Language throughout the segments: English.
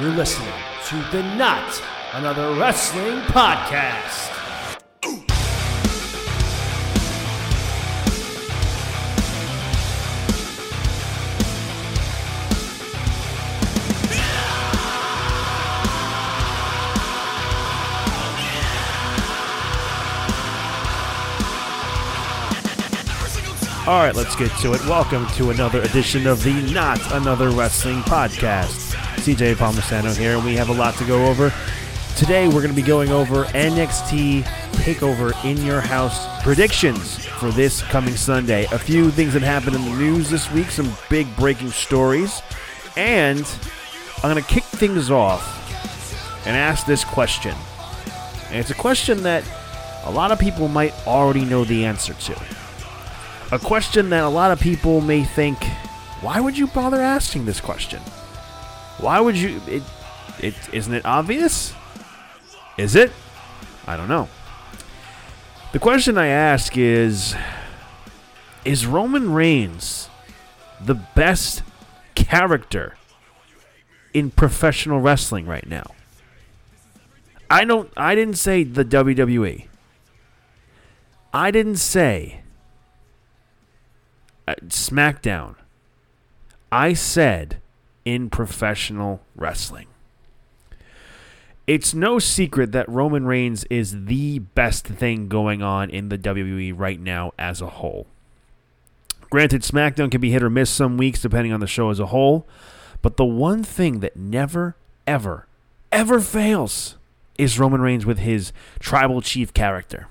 You're listening to the Not Another Wrestling Podcast. All right, let's get to it. Welcome to another edition of the Not Another Wrestling Podcast. CJ Palmisano here, and we have a lot to go over. Today, we're going to be going over NXT Takeover in Your House predictions for this coming Sunday. A few things that happened in the news this week, some big breaking stories, and I'm going to kick things off and ask this question. And it's a question that a lot of people might already know the answer to. A question that a lot of people may think, why would you bother asking this question? Why would you? It, it isn't it obvious? Is it? I don't know. The question I ask is Is Roman Reigns the best character in professional wrestling right now? I don't I didn't say the WWE. I didn't say uh, SmackDown. I said in professional wrestling. It's no secret that Roman Reigns is the best thing going on in the WWE right now as a whole. Granted, SmackDown can be hit or miss some weeks depending on the show as a whole, but the one thing that never, ever, ever fails is Roman Reigns with his tribal chief character.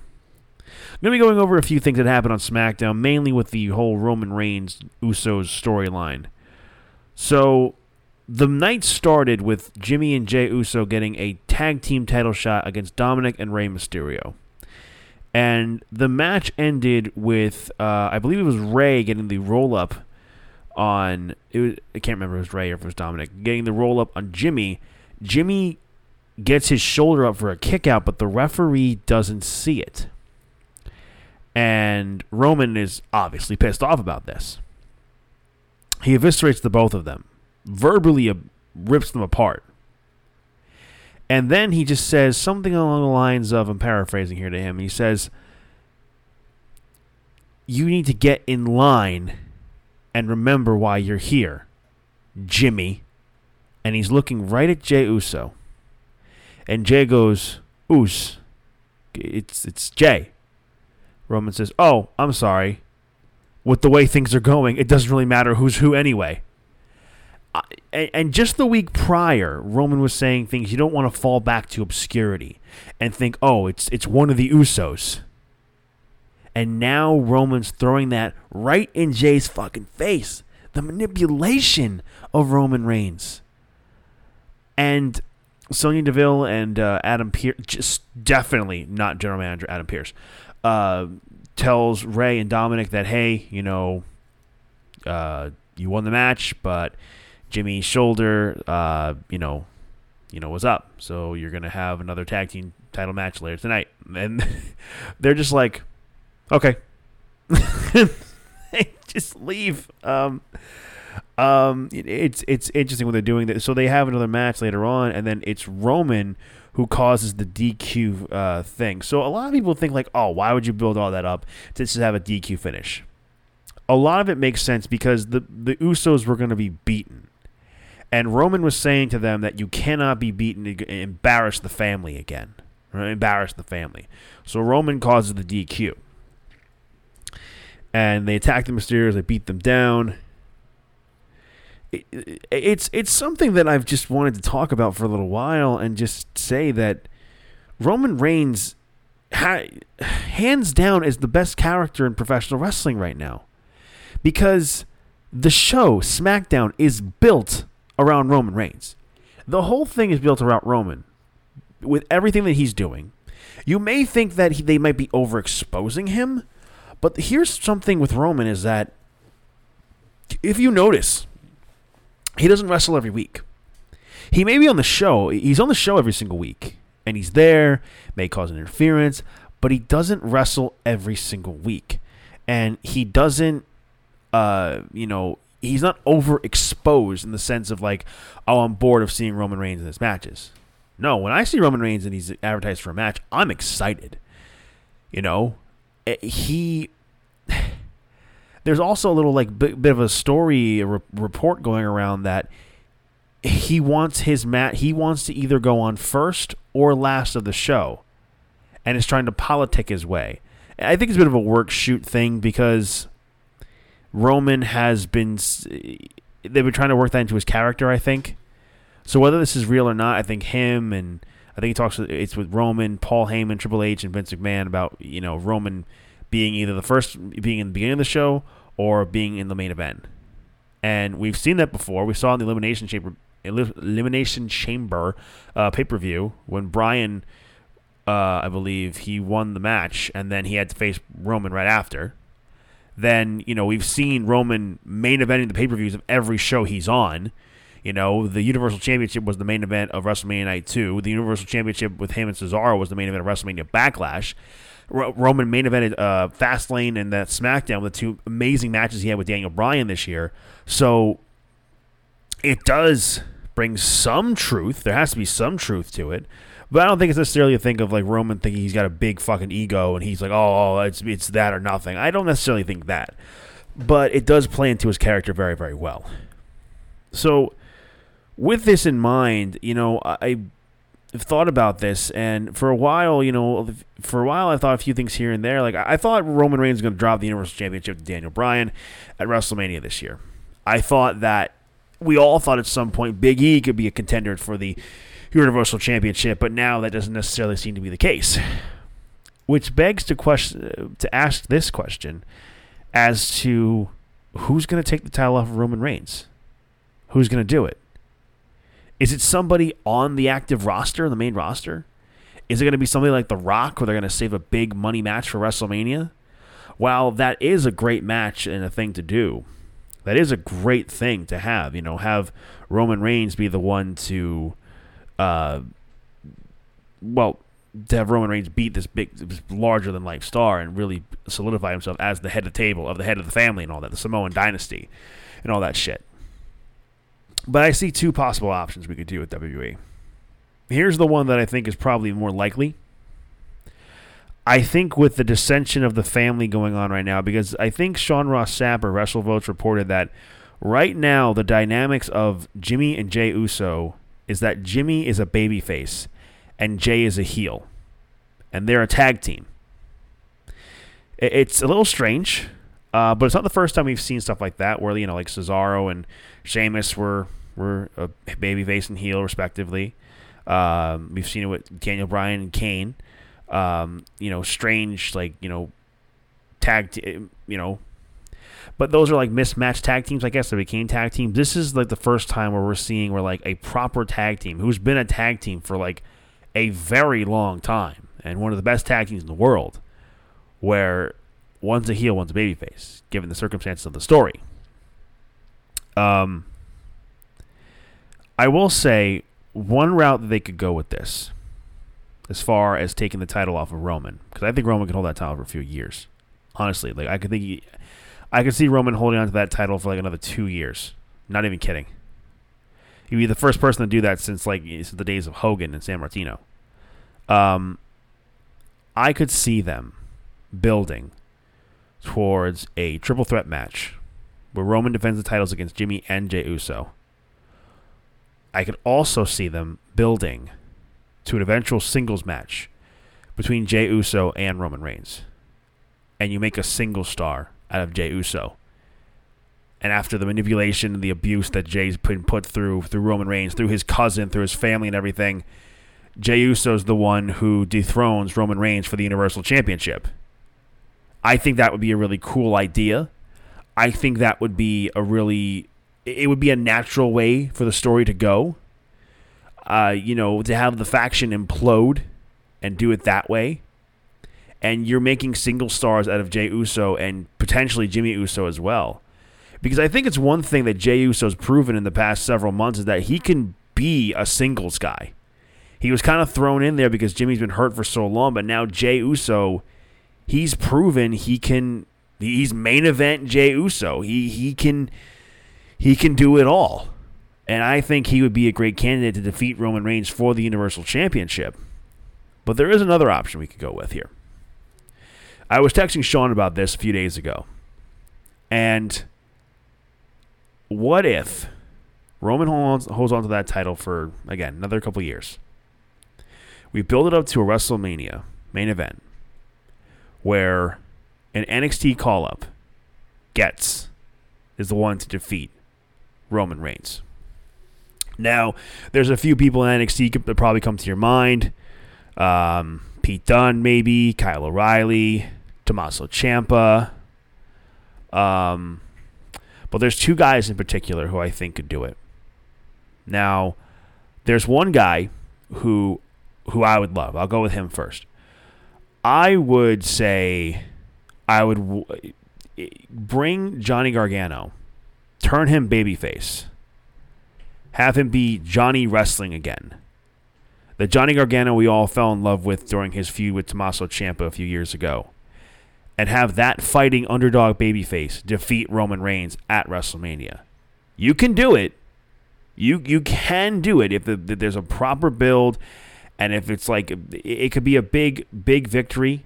I'm going to be going over a few things that happened on SmackDown, mainly with the whole Roman Reigns Usos storyline. So, the night started with Jimmy and Jey Uso getting a tag team title shot against Dominic and Rey Mysterio. And the match ended with, uh, I believe it was Rey getting the roll up on, it was, I can't remember if it was Rey or if it was Dominic, getting the roll up on Jimmy. Jimmy gets his shoulder up for a kick out, but the referee doesn't see it. And Roman is obviously pissed off about this. He eviscerates the both of them, verbally rips them apart. And then he just says something along the lines of I'm paraphrasing here to him. He says, You need to get in line and remember why you're here, Jimmy. And he's looking right at Jey Uso. And Jey goes, Us. It's, it's Jey. Roman says, Oh, I'm sorry. With the way things are going, it doesn't really matter who's who anyway. And just the week prior, Roman was saying things you don't want to fall back to obscurity and think, oh, it's it's one of the Usos. And now Roman's throwing that right in Jey's fucking face. The manipulation of Roman Reigns. And Sonya Deville and uh, Adam Pearce, just definitely not general manager Adam Pearce, uh, tells Rey and Dominic that, hey, you know, uh, you won the match, but Jimmy's shoulder, uh, you know, you know, was up. So you're gonna have another tag team title match later tonight. And they're just like, okay, just leave. Um, um, it's it's interesting what they're doing. So they have another match later on, and then it's Roman who causes the DQ uh, thing. So a lot of people think like, oh, why would you build all that up to just have a DQ finish? A lot of it makes sense because the the Usos were going to be beaten, and Roman was saying to them that you cannot be beaten embarrass the family again, right? embarrass the family. So Roman causes the DQ, and they attack the Mysterios. They beat them down it's it's something that I've just wanted to talk about for a little while and just say that Roman Reigns ha- hands down is the best character in professional wrestling right now because the show SmackDown is built around Roman Reigns. The whole thing is built around Roman with everything that he's doing. You may think that he, they might be overexposing him, but here's something with Roman is that if you notice he doesn't wrestle every week. He may be on the show. He's on the show every single week, and he's there, may cause an interference, but he doesn't wrestle every single week, and he doesn't, uh, you know, he's not overexposed in the sense of like, oh, I'm bored of seeing Roman Reigns in his matches. No, when I see Roman Reigns and he's advertised for a match, I'm excited. You know, eh, he. There's also a little like bit, of a story a re- report going around that he wants his mat. He wants to either go on first or last of the show, and is trying to politic his way. I think it's a bit of a work shoot thing because Roman has been they've been trying to work that into his character. I think so. Whether this is real or not, I think him and I think he talks. It's with Roman, Paul Heyman, Triple H, and Vince McMahon about you know Roman being either the first being in the beginning of the show or being in the main event. And we've seen that before. We saw in the elimination chamber elimination chamber uh, pay per view when Bryan, uh, I believe, he won the match and then he had to face Roman right after then you know we've seen Roman main eventing the pay per views of every show he's on. You know, the Universal Championship was the main event of WrestleMania Night 2. The Universal Championship with him and Cesaro was the main event of WrestleMania Backlash. Roman main evented uh, Fastlane and that SmackDown, with the two amazing matches he had with Daniel Bryan this year. So it does bring some truth. There has to be some truth to it. But I don't think it's necessarily a thing of like Roman thinking he's got a big fucking ego and he's like, oh, oh, it's it's that or nothing. I don't necessarily think that, but it does play into his character very very well. So, with this in mind, you know, I have thought about this, and for a while, you know, for a while, I thought a few things here and there. Like I thought Roman Reigns was going to drop the Universal Championship to Daniel Bryan at WrestleMania this year. I thought that we all thought at some point Big E could be a contender for the Universal Championship, but now that doesn't necessarily seem to be the case. Which begs to question to ask this question as to who's going to take the title off of Roman Reigns? Who's going to do it? Is it somebody on the active roster, the main roster? Is it going to be somebody like The Rock, where they're going to save a big money match for WrestleMania? While that is a great match and a thing to do, that is a great thing to have. You know, have Roman Reigns be the one to uh, well, to have Roman Reigns beat this big, larger than life star and really solidify himself as the head of the table, of the head of the family, and all that, the Samoan dynasty, and all that shit. But I see two possible options we could do with WWE. Here's the one that I think is probably more likely. I think with the dissension of the family going on right now, because I think Sean Ross Sapp or WrestleVotes reported that right now the dynamics of Jimmy and Jey Uso is that Jimmy is a babyface and Jey is a heel, and they're a tag team. It's a little strange, uh, but it's not the first time we've seen stuff like that, where you know, like Cesaro and Sheamus were were a babyface and heel respectively. Um, we've seen it with Daniel Bryan and Kane. Um, you know, strange like you know, tag, t- you know, but those are like mismatched tag teams, I guess. They became tag teams. This is like the first time where we're seeing where like a proper tag team who's been a tag team for like a very long time and one of the best tag teams in the world, where one's a heel, one's a babyface, given the circumstances of the story. Um, I will say one route that they could go with this, as far as taking the title off of Roman, because I think Roman can hold that title for a few years. Honestly, like I could think. He, I could see Roman holding on to that title for like another two years. Not even kidding. He'd be the first person to do that since like since the days of Hogan and Sammartino. Um, I could see them building towards a triple threat match where Roman defends the titles against Jimmy and Jey Uso. I could also see them building to an eventual singles match between Jey Uso and Roman Reigns. And you make a single star out of Jey Uso. And after the manipulation and the abuse that Jey's been put through through Roman Reigns, through his cousin, through his family and everything, Jey Uso's the one who dethrones Roman Reigns for the Universal Championship. I think that would be a really cool idea. I think that would be a really it would be a natural way for the story to go. Uh, you know, to have the faction implode and do it that way and you're making single stars out of Jey Uso and potentially Jimmy Uso as well. Because I think it's one thing that Jey Uso's proven in the past several months is that he can be a singles guy. He was kind of thrown in there because Jimmy's been hurt for so long, but now Jey Uso, he's proven he can. He's main event Jey Uso. He he can he can do it all. And I think he would be a great candidate to defeat Roman Reigns for the Universal Championship. But there is another option we could go with here. I was texting Sean about this a few days ago. And what if Roman holds, holds on to that title for, again, another couple years? We build it up to a WrestleMania main event where an NXT call up gets is the one to defeat Roman Reigns. Now, there's a few people in NXT that probably come to your mind. Um, Pete Dunne, maybe Kyle O'Reilly, Tommaso Ciampa. Um, but there's two guys in particular who I think could do it. Now, there's one guy who who I would love. I'll go with him first. I would say I would w- bring Johnny Gargano, turn him babyface, have him be Johnny Wrestling again. The Johnny Gargano we all fell in love with during his feud with Tommaso Ciampa a few years ago. And have that fighting underdog babyface defeat Roman Reigns at WrestleMania. You can do it. You you can do it if, the, if there's a proper build and if it's like it could be a big big victory.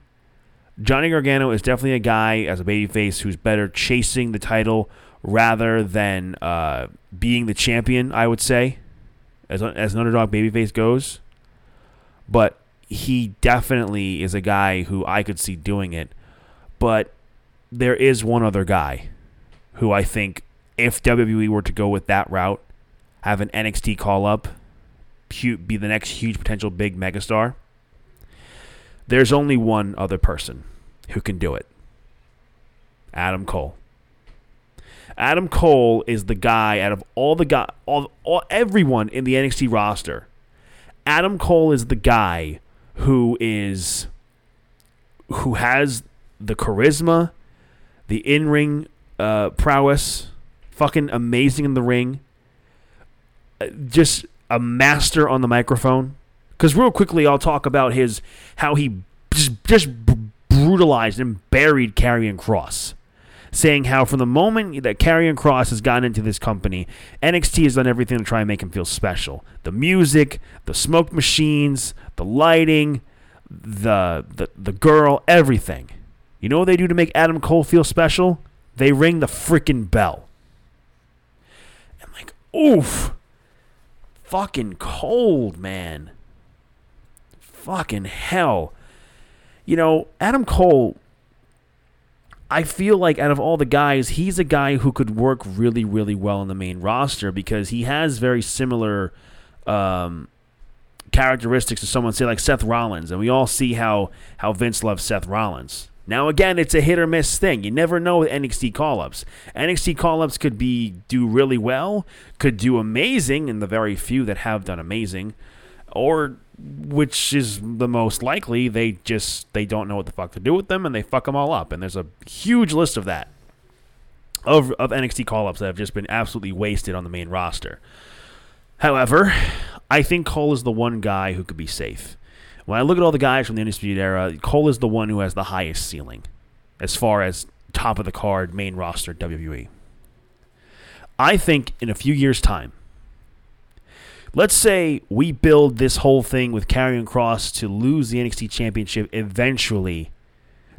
Johnny Gargano is definitely a guy as a babyface who's better chasing the title rather than uh, being the champion. I would say, as as an underdog babyface goes, but he definitely is a guy who I could see doing it. But there is one other guy who I think, if WWE were to go with that route, have an NXT call up be the next huge potential big megastar. There's only one other person who can do it Adam Cole. Adam Cole is the guy out of all the guy, all, all everyone in the NXT roster. Adam Cole is the guy who is who has the charisma, the in-ring uh, prowess, fucking amazing in the ring. Uh, just a master on the microphone? Because real quickly, I'll talk about his how he just just brutalized and buried Karrion Kross, saying how from the moment that Karrion Kross has gotten into this company, NXT has done everything to try and make him feel special. The music, the smoke machines, the lighting, the the the girl, everything. You know what they do to make Adam Cole feel special? They ring the freaking bell. I'm like, oof fucking cold, man. Fucking hell. You know, Adam Cole, I feel like out of all the guys, he's a guy who could work really, really well in the main roster because he has very similar um, characteristics to someone, say, like Seth Rollins. And we all see how, how Vince loves Seth Rollins. Now again, it's a hit or miss thing. You never know with NXT call-ups. NXT call-ups could be do really well, could do amazing, and the very few that have done amazing, or which is the most likely, they just they don't know what the fuck to do with them and they fuck them all up. And there's a huge list of that of of NXT call-ups that have just been absolutely wasted on the main roster. However, I think Cole is the one guy who could be safe. When I look at all the guys from the Undisputed Era, Cole is the one who has the highest ceiling as far as top of the card, main roster WWE. I think in a few years' time, let's say we build this whole thing with Karrion Kross to lose the NXT Championship eventually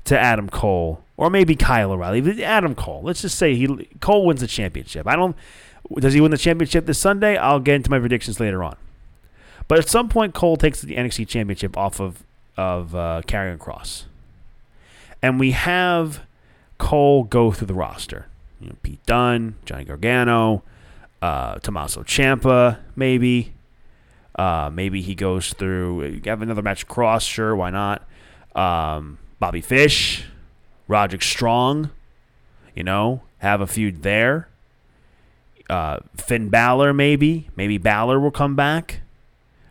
to Adam Cole or maybe Kyle O'Reilly. Adam Cole. Let's just say he Cole wins the championship. I don't. Does he win the championship this Sunday? I'll get into my predictions later on. But at some point, Cole takes the NXT Championship off of of uh, Kross, and we have Cole go through the roster. You know, Pete Dunne, Johnny Gargano, uh, Tommaso Ciampa, maybe. Uh, maybe he goes through. Have another match. Kross, sure, why not? Um, Bobby Fish, Roderick Strong. You know, have a feud there. Uh, Finn Balor, maybe. Maybe Balor will come back.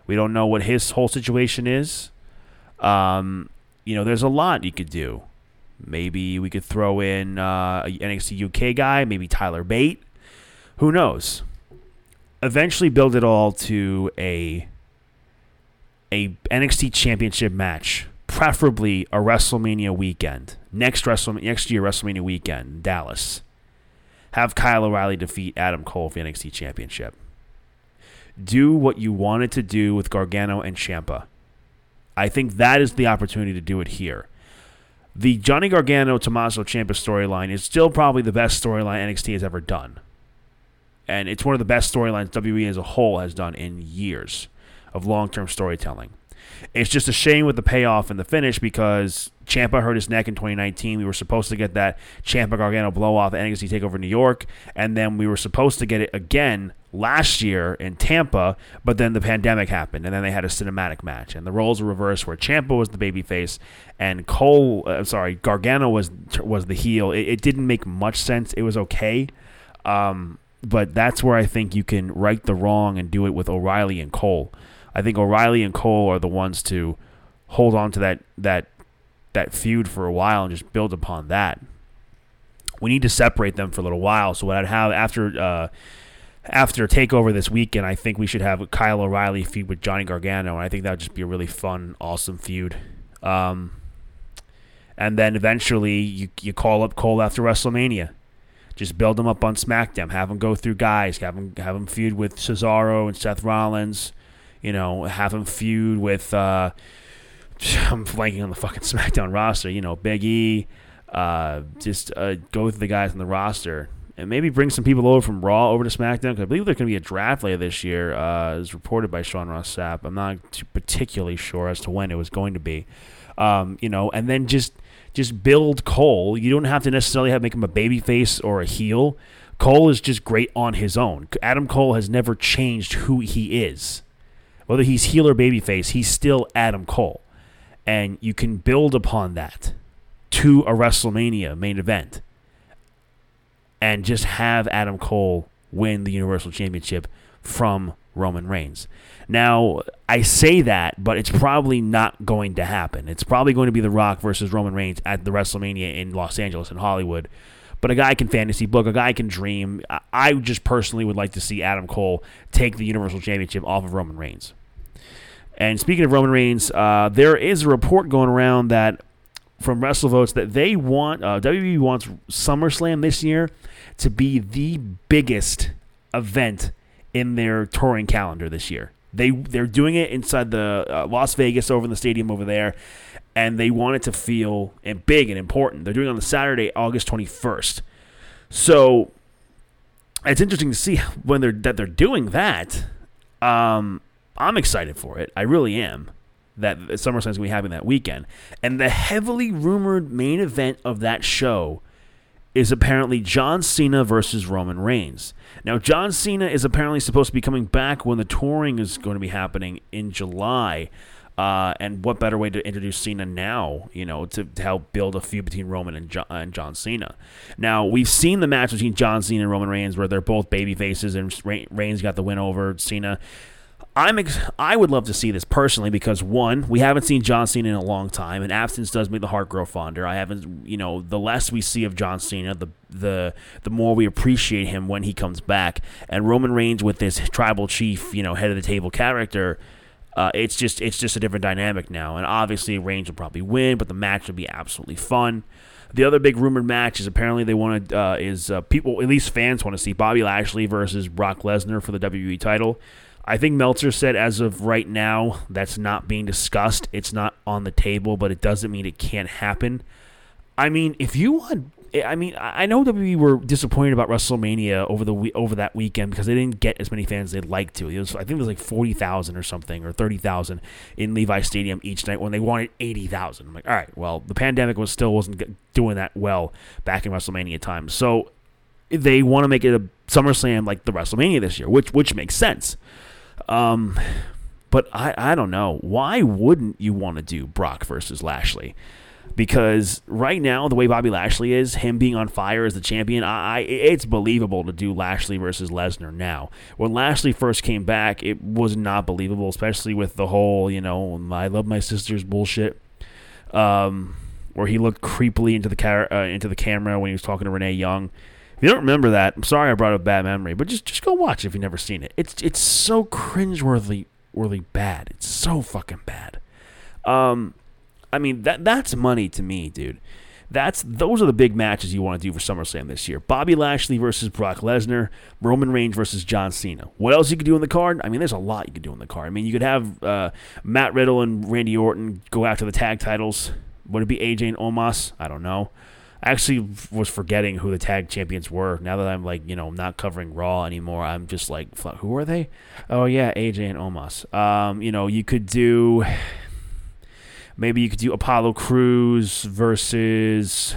We don't know what his whole situation is. Um, you know, there's a lot you could do. Maybe we could throw in uh, NXT UK guy, maybe Tyler Bate. Who knows? Eventually, build it all to a a NXT Championship match, preferably a WrestleMania weekend. Next WrestleMania, next year WrestleMania weekend, Dallas, have Kyle O'Reilly defeat Adam Cole for the NXT Championship. Do what you wanted to do with Gargano and Ciampa. I think that is the opportunity to do it here. The Johnny Gargano Tommaso Ciampa storyline is still probably the best storyline NXT has ever done. And it's one of the best storylines WWE as a whole has done in years of long term storytelling. It's just a shame with the payoff and the finish because Ciampa hurt his neck in 2019. We were supposed to get that Ciampa Gargano blow off NXT Takeover New York, and then we were supposed to get it again last year in Tampa, but then the pandemic happened, and then they had a cinematic match, and the roles were reversed where Ciampa was the babyface and Cole, uh, sorry, Gargano was was the heel. It, it, didn't make much sense. It was okay. Um, but that's where I think you can right the wrong and do it with O'Reilly and Cole. I think O'Reilly and Cole are the ones to hold on to that that that feud for a while and just build upon that. We need to separate them for a little while. So what I'd have after uh, after takeover this weekend, I think we should have Kyle O'Reilly feud with Johnny Gargano, and I think that would just be a really fun, awesome feud. Um, and then eventually you you call up Cole after WrestleMania. Just build them up on SmackDown. Have them go through guys. Have them have him feud with Cesaro and Seth Rollins. You know, have them feud with. Uh, I'm flanking on the fucking SmackDown roster. You know, Big E. Uh, just uh, go through the guys on the roster and maybe bring some people over from Raw over to SmackDown. Cause I believe there's going to be a draft later this year, uh, as reported by Sean Ross Sapp. I'm not particularly sure as to when it was going to be. Um, you know, and then just just build Cole. You don't have to necessarily have make him a baby face or a heel. Cole is just great on his own. Adam Cole has never changed who he is. Whether he's heel or babyface, he's still Adam Cole. And you can build upon that to a WrestleMania main event and just have Adam Cole win the Universal Championship from Roman Reigns. Now, I say that, but it's probably not going to happen. It's probably going to be The Rock versus Roman Reigns at the WrestleMania in Los Angeles and Hollywood. But a guy can fantasy book, a guy can dream. I just personally would like to see Adam Cole take the Universal Championship off of Roman Reigns. And speaking of Roman Reigns, uh, there is a report going around that from WrestleVotes that they want uh, WWE wants SummerSlam this year to be the biggest event in their touring calendar this year. They they're doing it inside the uh, Las Vegas over in the stadium over there, and they want it to feel and big and important. They're doing it on the Saturday, August twenty first. So it's interesting to see when they're that they're doing that. Um, I'm excited for it. I really am. That SummerSlam's gonna be having that weekend, and the heavily rumored main event of that show is apparently John Cena versus Roman Reigns. Now, John Cena is apparently supposed to be coming back when the touring is going to be happening in July. Uh, and what better way to introduce Cena now, you know, to, to help build a feud between Roman and John, and John Cena? Now, we've seen the match between John Cena and Roman Reigns where they're both baby faces and Reigns got the win over Cena. I'm ex- I would love to see this personally because one, we haven't seen John Cena in a long time, and absence does make the heart grow fonder. I haven't, you know, the less we see of John Cena, the the the more we appreciate him when he comes back. And Roman Reigns with this tribal chief, you know, head of the table character, uh, it's just it's just a different dynamic now. And obviously, Reigns will probably win, but the match will be absolutely fun. The other big rumored match is apparently they want to uh, is uh, people at least fans want to see Bobby Lashley versus Brock Lesnar for the WWE title. I think Meltzer said as of right now, that's not being discussed. It's not on the table, but it doesn't mean it can't happen. I mean, if you want, I mean, I know that we were disappointed about WrestleMania over the over that weekend because they didn't get as many fans as they'd like to. It was, I think it was like forty thousand or something, or thirty thousand in Levi Stadium each night when they wanted eighty thousand. I'm like, all right, well, the pandemic was still wasn't doing that well back in WrestleMania time, so they want to make it a SummerSlam like the WrestleMania this year, which which makes sense. Um, but I, I don't know. Why wouldn't you want to do Brock versus Lashley? Because right now, the way Bobby Lashley is, him being on fire as the champion, I, I it's believable to do Lashley versus Lesnar now. When Lashley first came back, it was not believable, especially with the whole, you know, I love my sister's bullshit. Um, where he looked creepily into the car- uh, into the camera when he was talking to Renee Young. If you don't remember that, I'm sorry I brought up bad memory, but just just go watch if you've never seen it. It's it's so cringeworthy, worthy bad. It's so fucking bad. Um, I mean that that's money to me, dude. That's those are the big matches you want to do for SummerSlam this year. Bobby Lashley versus Brock Lesnar, Roman Reigns versus John Cena. What else you could do in the card? I mean, there's a lot you could do in the card. I mean, you could have uh, Matt Riddle and Randy Orton go after the tag titles. Would it be AJ and Omos? I don't know. I actually was forgetting who the tag champions were. Now that I'm like, you know, not covering Raw anymore, I'm just like, who are they? Oh yeah, AJ and Omos. Um, you know, you could do maybe you could do Apollo Crews versus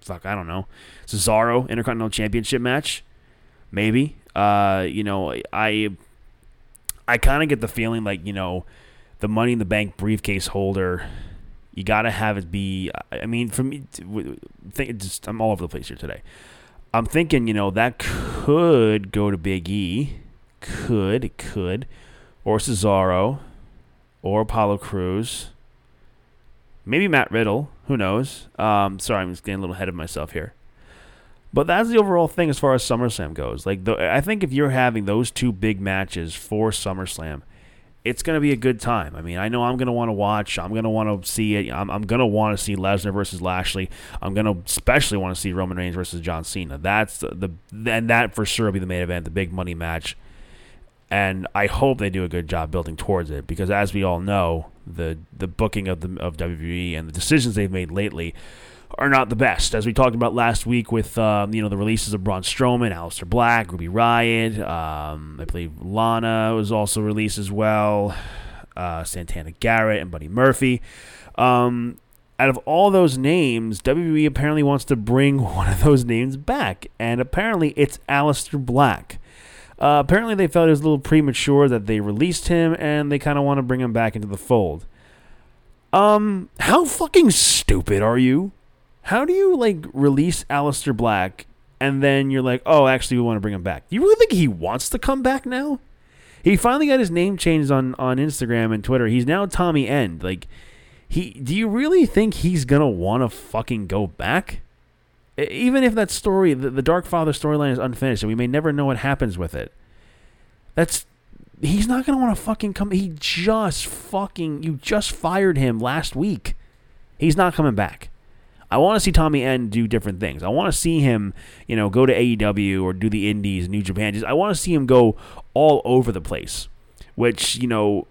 fuck, I don't know, Cesaro Intercontinental Championship match. Maybe. Uh, you know, I I kind of get the feeling like you know, the Money in the Bank briefcase holder you got to have it be. I mean, for me, think just I'm all over the place here today. I'm thinking, you know, that could go to Big E, could it could, or Cesaro, or Apollo Crews. maybe Matt Riddle. Who knows? Um, sorry, I'm just getting a little ahead of myself here. But that's the overall thing as far as SummerSlam goes. Like, the, I think if you're having those two big matches for SummerSlam, it's going to be a good time. I mean, I know I'm going to want to watch. I'm going to want to see it. I'm, I'm going to want to see Lesnar versus Lashley. I'm going to especially want to see Roman Reigns versus John Cena. That's the, the and that for sure will be the main event, the big money match. And I hope they do a good job building towards it because, as we all know, the the booking of the of WWE and the decisions they've made lately are not the best. As we talked about last week with um, you know the releases of Braun Strowman, Aleister Black, Ruby Riott, um, I believe Lana was also released as well, uh, Santana Garrett and Buddy Murphy. Um, out of all those names, WWE apparently wants to bring one of those names back, and apparently it's Aleister Black. Uh, apparently, they felt it was a little premature that they released him, and they kind of want to bring him back into the fold. Um, how fucking stupid are you? How do you like release Aleister Black and then you're like, oh, actually, we want to bring him back? Do you really think he wants to come back now? He finally got his name changed on on Instagram and Twitter. He's now Tommy End. Like, he. Do you really think he's gonna want to fucking go back? Even if that story, the, the Dark Father storyline is unfinished, and we may never know what happens with it. That's he's not gonna want to fucking come. He just fucking you just fired him last week. He's not coming back. I want to see Tommy End do different things. I want to see him, you know, go to AEW or do the Indies, New Japan. Just, I want to see him go all over the place. Which you know,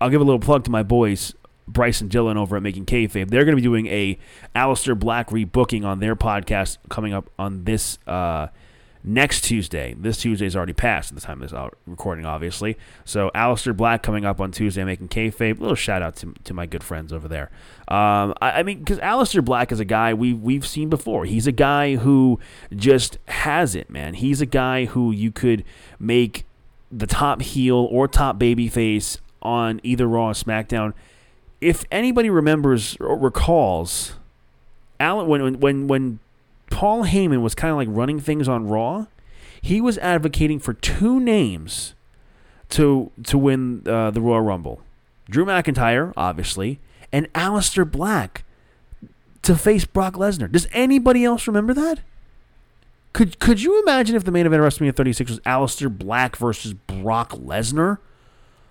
I'll give a little plug to my boys, Bryce and Dylan over at Making Kayfabe. They're going to be doing a Aleister Black rebooking on their podcast coming up on this. Uh, next Tuesday. This Tuesday is already passed at the time of this recording, obviously. So Aleister Black coming up on Tuesday, making kayfabe. A little shout out to, to my good friends over there. Um, I, I, mean, because Aleister Black is a guy we we've seen before. He's a guy who just has it, man. He's a guy who you could make the top heel or top baby face on either Raw or SmackDown. If anybody remembers or recalls, Alan when when when Paul Heyman was kind of like running things on Raw, he was advocating for two names to to win uh, the Royal Rumble: Drew McIntyre, obviously, and Aleister Black to face Brock Lesnar. Does anybody else remember that? Could could you imagine if the main event of WrestleMania 36 was Aleister Black versus Brock Lesnar?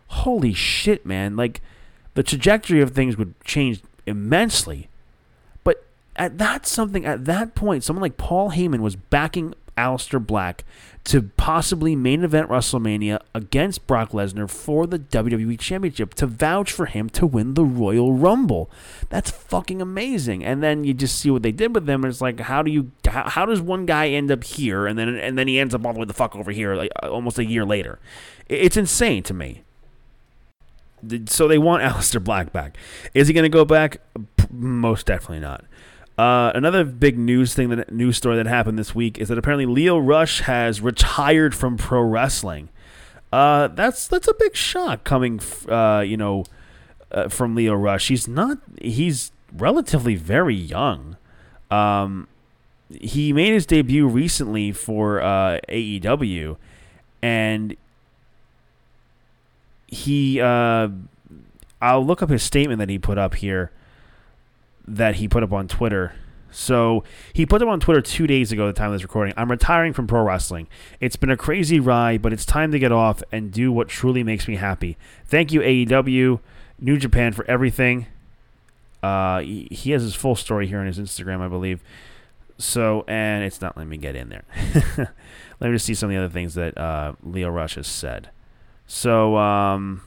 Holy shit, man! Like the trajectory of things would change immensely at that something at that point, someone like Paul Heyman was backing Aleister Black to possibly main event WrestleMania against Brock Lesnar for the WWE Championship to vouch for him to win the Royal Rumble. That's fucking amazing. And then you just see what they did with them, and it's like, how do you, how, how does one guy end up here, and then and then he ends up all the way the fuck over here, like uh, almost a year later? It's insane to me. So they want Aleister Black back. Is he going to go back? Most definitely not. Uh, another big news thing that news story that happened this week is that apparently Lio Rush has retired from pro wrestling. Uh, that's that's a big shock coming, uh, you know, uh, from Lio Rush. He's not. He's relatively very young. Um, he made his debut recently for uh, AEW, and he. I'll look up his statement that he put up here that he put up on Twitter. So he put up on Twitter two days ago, the time of this recording. I'm retiring from pro wrestling. It's been a crazy ride, but it's time to get off and do what truly makes me happy. Thank you, AEW, New Japan, for everything. Uh, he, he has his full story here on his Instagram, I believe. So, and it's not letting me get in there. Let me just see some of the other things that uh, Lio Rush has said. So, um,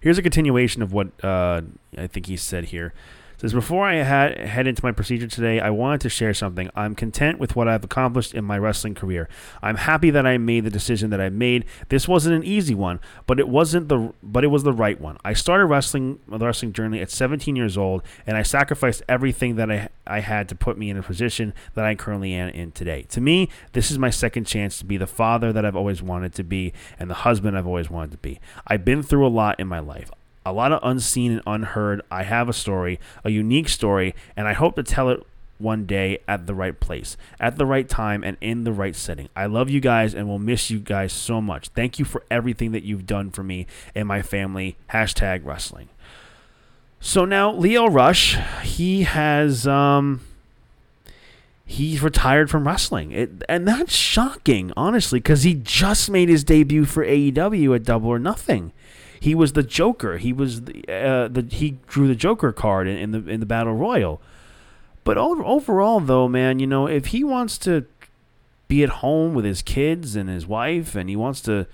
here's a continuation of what uh, I think he said here says before I had, head into my procedure today, I wanted to share something. I'm content with what I've accomplished in my wrestling career. I'm happy that I made the decision that I made. This wasn't an easy one, but it wasn't the but it was the right one. I started wrestling the wrestling journey at 17 years old, and I sacrificed everything that I I had to put me in a position that I currently am in today. To me, this is my second chance to be the father that I've always wanted to be and the husband I've always wanted to be. I've been through a lot in my life a lot of unseen and unheard. I have a story, a unique story, and I hope to tell it one day at the right place, at the right time, and in the right setting. I love you guys and will miss you guys so much. Thank you for everything that you've done for me and my family. Hashtag wrestling. So now Lio Rush, he has um he's retired from wrestling. It, and that's shocking, honestly, because he just made his debut for AEW at Double or Nothing. He was the Joker. He was the, uh, the he drew the Joker card in, in the in the Battle Royal. But overall, though, man, you know, if he wants to be at home with his kids and his wife, and he wants to,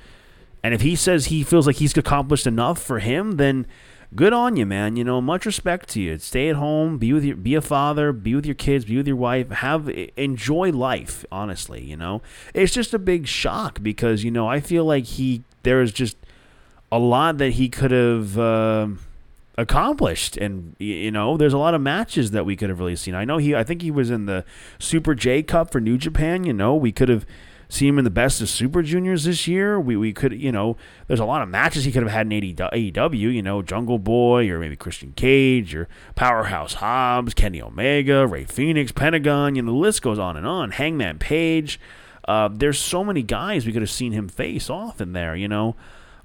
and if he says he feels like he's accomplished enough for him, then good on you, man. You know, much respect to you. Stay at home, be with your, be a father, be with your kids, be with your wife, have enjoy life. Honestly, you know, it's just a big shock because you know I feel like he there is just a lot that he could have uh, accomplished, and you know, there's a lot of matches that we could have really seen. I know he, I think he was in the Super J Cup for New Japan. You know, we could have seen him in the best of Super Juniors this year. We we could, you know, there's a lot of matches he could have had in AEW. You know, Jungle Boy or maybe Christian Cage or Powerhouse Hobbs, Kenny Omega, Rey Fenix, Pentagon. You know, the list goes on and on. Hangman Page. Uh, there's so many guys we could have seen him face off in there. You know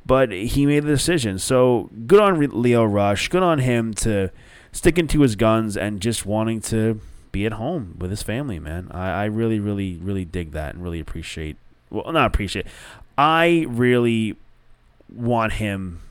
but he made the decision. So good on Lio Rush. Good on him to sticking to his guns and just wanting to be at home with his family, man. I, I really, really, really dig that and really appreciate. Well, not appreciate. I really want him.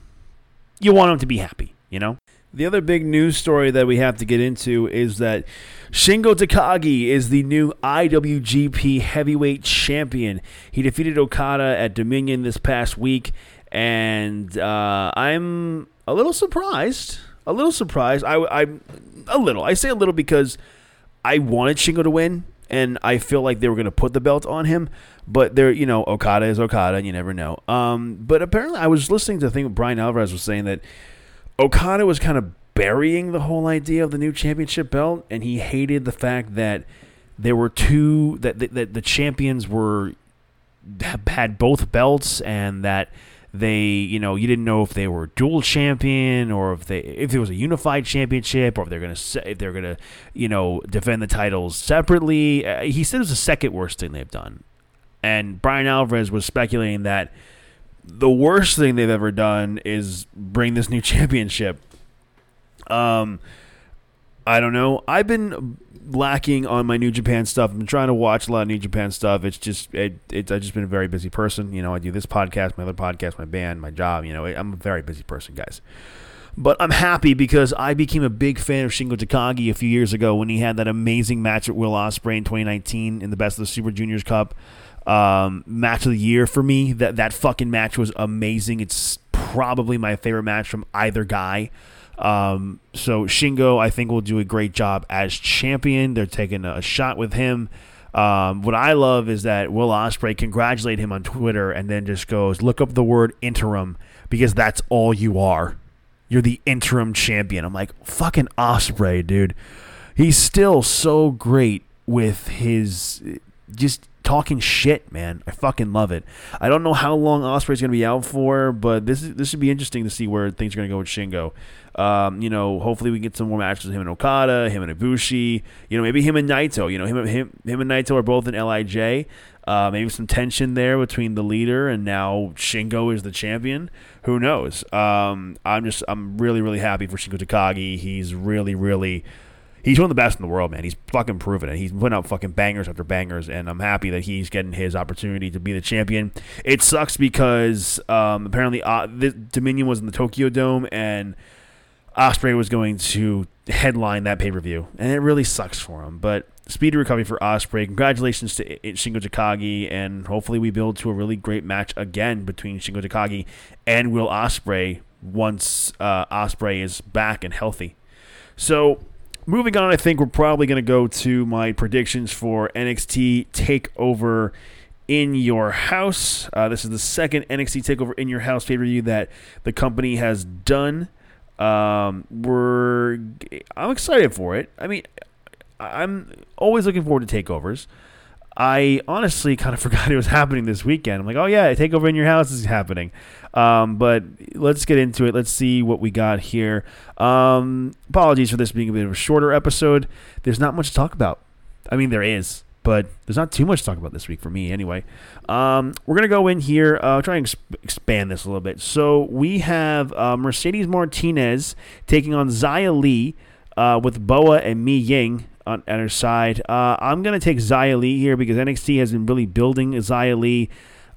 You want him to be happy, you know. The other big news story that we have to get into is that Shingo Takagi is the new IWGP Heavyweight Champion. He defeated Okada at Dominion this past week and uh, I'm a little surprised. A little surprised. I, I'm a little. I say a little because I wanted Shingo to win, and I feel like they were going to put the belt on him. But they're, you know, Okada is Okada, and you never know. Um, but apparently, I was listening to the thing Bryan Alvarez was saying that Okada was kind of burying the whole idea of the new championship belt, and he hated the fact that there were two that that, that the champions were had both belts, and that they you know you didn't know if they were dual champion or if they if it was a unified championship or if they're gonna if they're gonna you know defend the titles separately. Uh, he said it was the second worst thing they've done, and Bryan Alvarez was speculating that the worst thing they've ever done is bring this new championship. Um, I don't know. I've been lacking on my New Japan stuff. I've been trying to watch a lot of New Japan stuff. It's just it, it I've just been a very busy person. You know, I do this podcast, my other podcast, my band, my job. You know, I'm a very busy person, guys. But I'm happy because I became a big fan of Shingo Takagi a few years ago when he had that amazing match at Will Ospreay in 2019 in the Best of the Super Juniors Cup. Um, match of the year for me. That that fucking match was amazing. It's probably my favorite match from either guy. Um, so Shingo, I think, will do a great job as champion. They're taking a shot with him. Um, what I love is that Will Ospreay congratulate him on Twitter and then just goes, "Look up the word interim because that's all you are. You're the interim champion." I'm like, "Fucking Ospreay, dude. He's still so great with his just talking shit, man. I fucking love it. I don't know how long Ospreay's gonna be out for, but this is this should be interesting to see where things are gonna go with Shingo. Um, you know, hopefully we get some more matches with him and Okada, him and Ibushi. You know, maybe him and Naito. You know, him him him and Naito are both in Lij. Uh, maybe some tension there between the leader and now Shingo is the champion. Who knows? Um, I'm just I'm really really happy for Shingo Takagi. He's really really he's one of the best in the world, man. He's fucking proven it. He's putting out fucking bangers after bangers, and I'm happy that he's getting his opportunity to be the champion. It sucks because um, apparently uh, Dominion was in the Tokyo Dome, and Ospreay was going to headline that pay per view, and it really sucks for him. But speedy recovery for Ospreay. Congratulations to Shingo Takagi, and hopefully we build to a really great match again between Shingo Takagi and Will Ospreay once uh, Ospreay is back and healthy. So moving on, I think we're probably going to go to my predictions for NXT Takeover in your house. Uh, this is the second NXT Takeover in your house pay per view that the company has done. Um, we're I'm excited for it. I mean, I'm always looking forward to takeovers. I honestly kind of forgot it was happening this weekend. I'm like, oh yeah, takeover in your house is happening. Um, but let's get into it. Let's see what we got here. Um, apologies for this being a bit of a shorter episode. There's not much to talk about. I mean, there is, but there's not too much to talk about this week for me anyway. Um, we're going to go in here, uh, try and exp- expand this a little bit. So we have uh, Mercedes Martinez taking on Xia Li uh, with Boa and Mei Ying on, on her side. Uh, I'm to take Xia Li here because NXT has been really building Xia Li.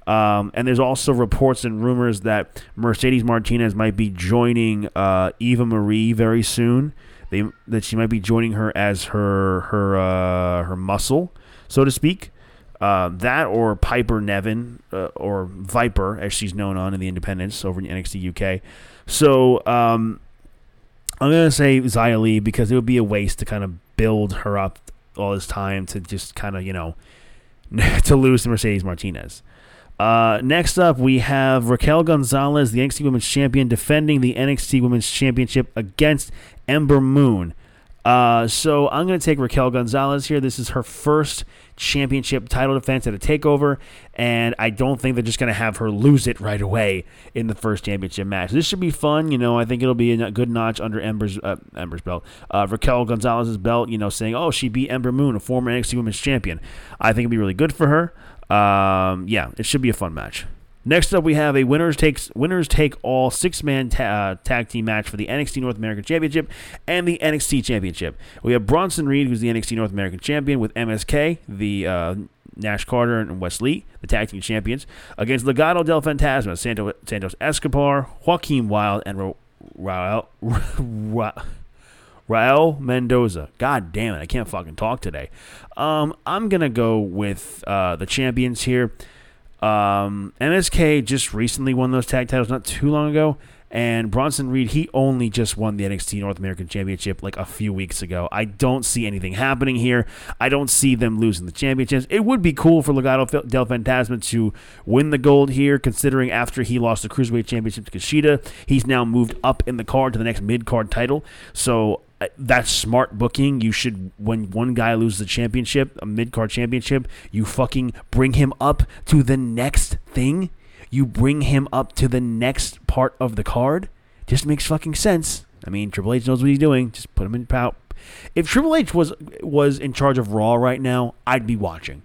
Um, and there's also reports and rumors that Mercedes Martinez might be joining uh, Eva Marie very soon. They, that she might be joining her as her her uh, her muscle, so to speak. Uh, that or Piper Niven uh, or Viper, as she's known on in the Independents over in NXT UK. So um, I'm gonna say Xia because it would be a waste to kind of build her up all this time to just kind of you know to lose to Mercedes Martinez. Uh, next up, we have Raquel Gonzalez, the NXT Women's Champion, defending the NXT Women's Championship against Ember Moon. Uh, so I'm going to take Raquel Gonzalez here. This is her first championship title defense at a takeover, and I don't think they're just going to have her lose it right away in the first championship match. This should be fun. You know, I think it'll be a good notch under Ember's uh, Ember's belt, uh, Raquel Gonzalez's belt. You know, saying, "Oh, she beat Ember Moon, a former NXT Women's Champion." I think it'll be really good for her. Um, yeah, it should be a fun match. Next up, we have a winners takes winners take all six man ta- uh, tag team match for the NXT North American Championship and the NXT Championship. We have Bronson Reed, who's the NXT North American Champion, with MSK, the uh, Nash Carter and Wes Lee, the tag team champions, against Legado del Fantasma, Santo, Santos Escobar, Joaquin Wilde, and Ra- Raul, Ra- Raul Mendoza. God damn it, I can't fucking talk today. Um, I'm gonna go with uh, the champions here. Um, MSK just recently won those tag titles not too long ago, and Bronson Reed he only just won the NXT North American Championship like a few weeks ago. I don't see anything happening here. I don't see them losing the championships. It would be cool for Legado del Fantasma to win the gold here, considering after he lost the Cruiserweight Championship to Kushida, he's now moved up in the card to the next mid card title. So Uh, that's smart booking. You should, when one guy loses a championship, a mid card championship, you fucking bring him up to the next thing. You bring him up to the next part of the card. Just makes fucking sense. I mean, Triple H knows what he's doing. Just put him in pout. If Triple H was was in charge of Raw right now, I'd be watching.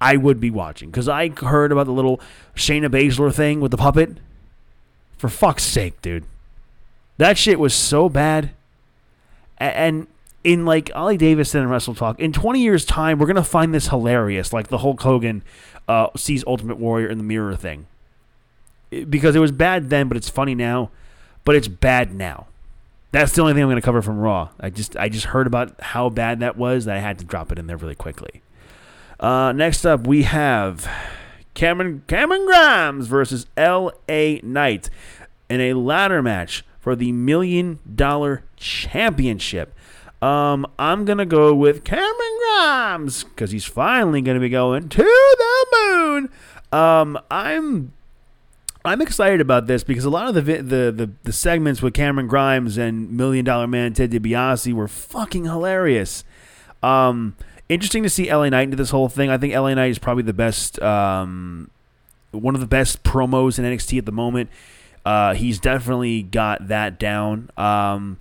I would be watching because I heard about the little Shayna Baszler thing with the puppet. For fuck's sake, dude, that shit was so bad. And in like Davis said in Wrestle Talk, in 20 years' time, we're gonna find this hilarious, like the Hulk Hogan uh, sees Ultimate Warrior in the mirror thing, because it was bad then, but it's funny now. But it's bad now. That's the only thing I'm gonna cover from Raw. I just I just heard about how bad that was that I had to drop it in there really quickly. Uh, next up, we have Cameron Cameron Grimes versus L.A. Knight in a ladder match for the Million Dollar Championship. Um, I'm gonna go with Cameron Grimes because he's finally gonna be going to the moon. Um, I'm I'm excited about this because a lot of the vi- the, the the segments with Cameron Grimes and Million Dollar Man Ted DiBiase were fucking hilarious. Um, interesting to see LA Knight into this whole thing. I think LA Knight is probably the best, um, one of the best promos in NXT at the moment. Uh, he's definitely got that down. Um,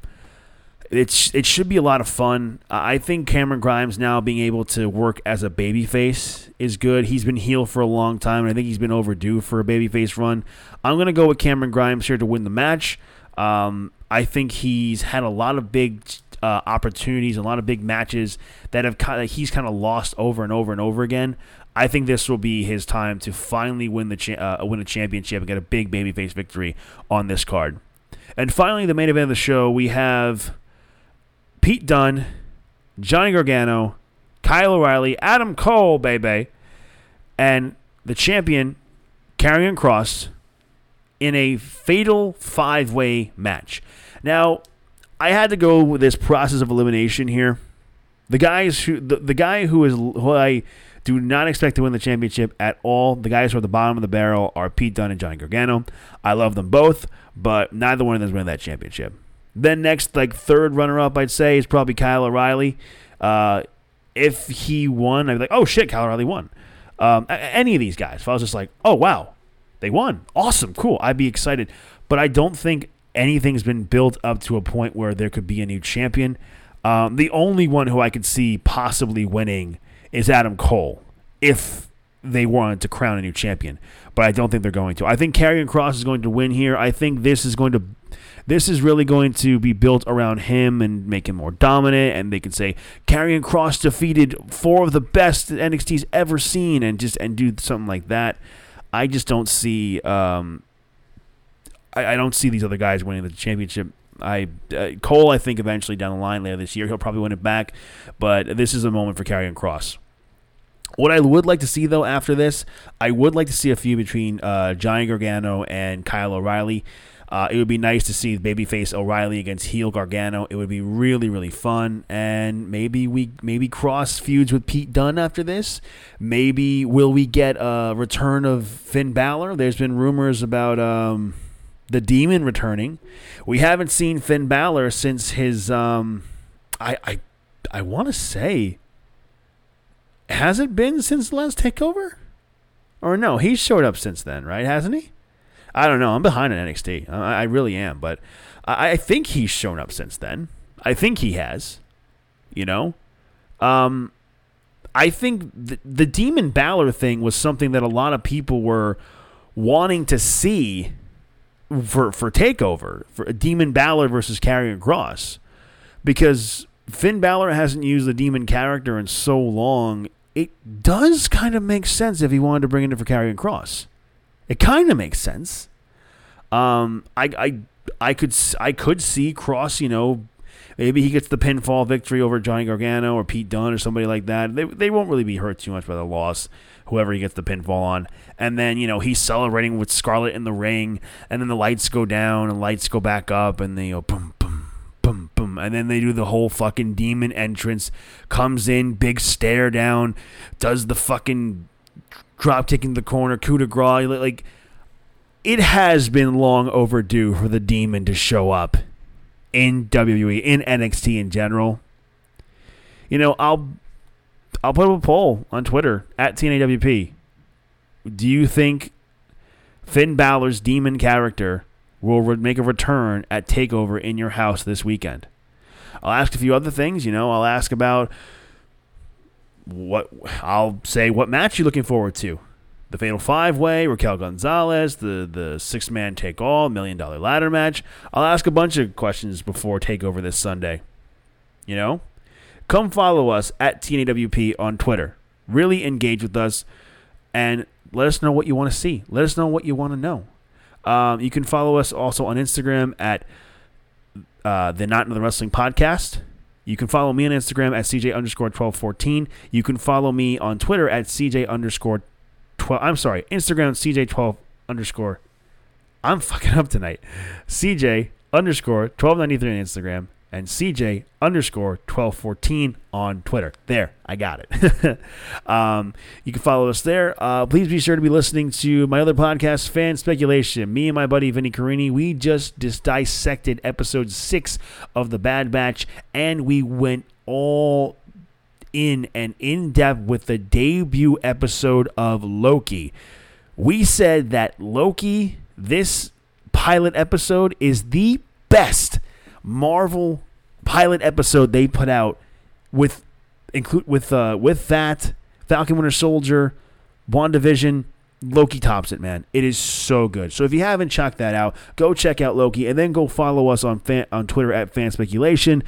it's it should be a lot of fun. I think Cameron Grimes now being able to work as a babyface is good. He's been heel for a long time, and I think he's been overdue for a babyface run. I'm gonna go with Cameron Grimes here to win the match. Um, I think he's had a lot of big uh, opportunities, a lot of big matches that have of, he's kind of lost over and over and over again. I think this will be his time to finally win the cha- uh, win a championship and get a big babyface victory on this card. And finally, the main event of the show, we have Pete Dunne, Johnny Gargano, Kyle O'Reilly, Adam Cole, baby, and the champion, Karrion Kross in a fatal five way match. Now, I had to go with this process of elimination here. The guys who the, the guy who is who I do not expect to win the championship at all. The guys who are at the bottom of the barrel are Pete Dunne and Johnny Gargano. I love them both, but neither one of them is winning that championship. Then next, like third runner up, I'd say is probably Kyle O'Reilly. Uh, if he won, I'd be like, oh shit, Kyle O'Reilly won. Um, any of these guys, if I was just like, oh wow, they won, awesome, cool, I'd be excited. But I don't think anything's been built up to a point where there could be a new champion. Um, the only one who I could see possibly winning is Adam Cole if they wanted to crown a new champion. But I don't think they're going to. I think Karrion Kross is going to win here. I think this is going to this is really going to be built around him and make him more dominant. And they can say Karrion Kross defeated four of the best NXT's ever seen, and just and do something like that. I just don't see. Um, I, I don't see these other guys winning the championship I uh, Cole, I think eventually down the line later this year he'll probably win it back, but this is a moment for Karrion Kross. What I would like to see though after this, I would like to see a feud between uh, Johnny Gargano and Kyle O'Reilly. Uh, it would be nice to see babyface O'Reilly against heel Gargano. It would be really, really fun, and maybe we maybe Kross feuds with Pete Dunne after this. Maybe will we get a return of Finn Balor? There's been rumors about. Um, the demon returning. We haven't seen Finn Balor since his um I I I want to say has it been since the last takeover? Or no, he's showed up since then, right? Hasn't he? I don't know. I'm behind on NXT. I, I really am, but I, I think he's shown up since then. I think he has. You know, um, I think the, the Demon Balor thing was something that a lot of people were wanting to see for for takeover for Demon Balor versus Karrion Kross because Finn Balor hasn't used the demon character in so long. It does kind of make sense if he wanted to bring it in for Karrion Kross. It kind of makes sense. Um, I, I, I could I could see Kross. you know, maybe he gets the pinfall victory over Johnny Gargano or Pete Dunne or somebody like that. They, they won't really be hurt too much by the loss whoever he gets the pinfall on. And then, you know, he's celebrating with Scarlett in the ring, and then the lights go down and lights go back up, and they boom, boom, boom. And then they do the whole fucking demon entrance, comes in, big stare down, does the fucking drop kicking the corner, coup de grace. Like, it has been long overdue for the demon to show up in WWE, in NXT in general. You know, I'll I'll put up a poll on Twitter at TNAWP. Do you think Finn Balor's demon character will re- make a return at Takeover in your house this weekend? I'll ask a few other things. You know, I'll ask about what I'll say. What match you looking forward to? The Fatal Five Way, Raquel Gonzalez, the the six man take all, million dollar ladder match. I'll ask a bunch of questions before Takeover this Sunday. You know, Come follow us at TNAWP on Twitter. Really engage with us and let us know what you want to see. Let us know what you want to know. Um, you can follow us also on Instagram at uh, the Not Another Wrestling Podcast. You can follow me on Instagram at CJ underscore 1214. You can follow me on Twitter at CJ underscore 12. I'm sorry, Instagram CJ12 underscore. I'm fucking up tonight. CJ underscore 1293 on Instagram and CJ underscore 1214 on Twitter. There, I got it. um, you can follow us there. Uh, please be sure to be listening to my other podcast, Fan Speculation. Me and my buddy Vinny Carini, we just, just dissected episode six of The Bad Batch, and we went all in and in depth with the debut episode of Loki. We said that Loki, this pilot episode, is the best Marvel pilot episode they put out with include with uh with that Falcon Winter Soldier, WandaVision, Loki tops it, man. It is so good. So if you haven't checked that out, go check out Loki and then go follow us on fan, on Twitter at Fan Speculation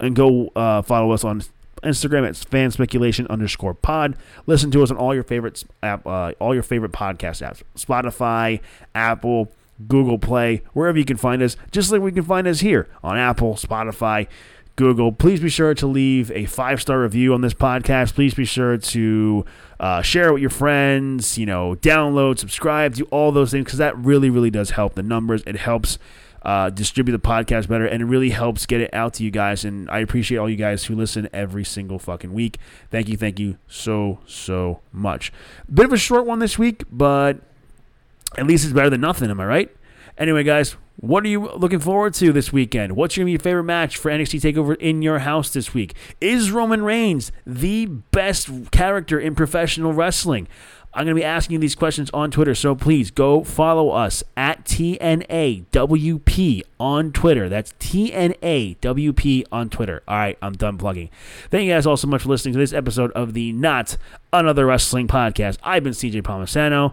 and go uh, follow us on Instagram at fan speculation underscore pod. Listen to us on all your favorites app, uh, all your favorite podcast apps, Spotify, Apple, Google Play, wherever you can find us, just like we can find us here on Apple, Spotify, Google. Please be sure to leave a five star review on this podcast. Please be sure to uh, share it with your friends. You know, download, subscribe, do all those things because that really, really does help the numbers. It helps uh, distribute the podcast better, and it really helps get it out to you guys. And I appreciate all you guys who listen every single fucking week. Thank you, thank you so so much. Bit of a short one this week, but at least it's better than nothing. Am I right? Anyway, guys, what are you looking forward to this weekend? What's your favorite match for NXT TakeOver in your house this week? Is Roman Reigns the best character in professional wrestling? I'm going to be asking you these questions on Twitter, so please go follow us at TNAWP on Twitter. That's TNAWP on Twitter. All right, I'm done plugging. Thank you guys all so much for listening to this episode of the Not Another Wrestling Podcast. I've been CJ Palmisano,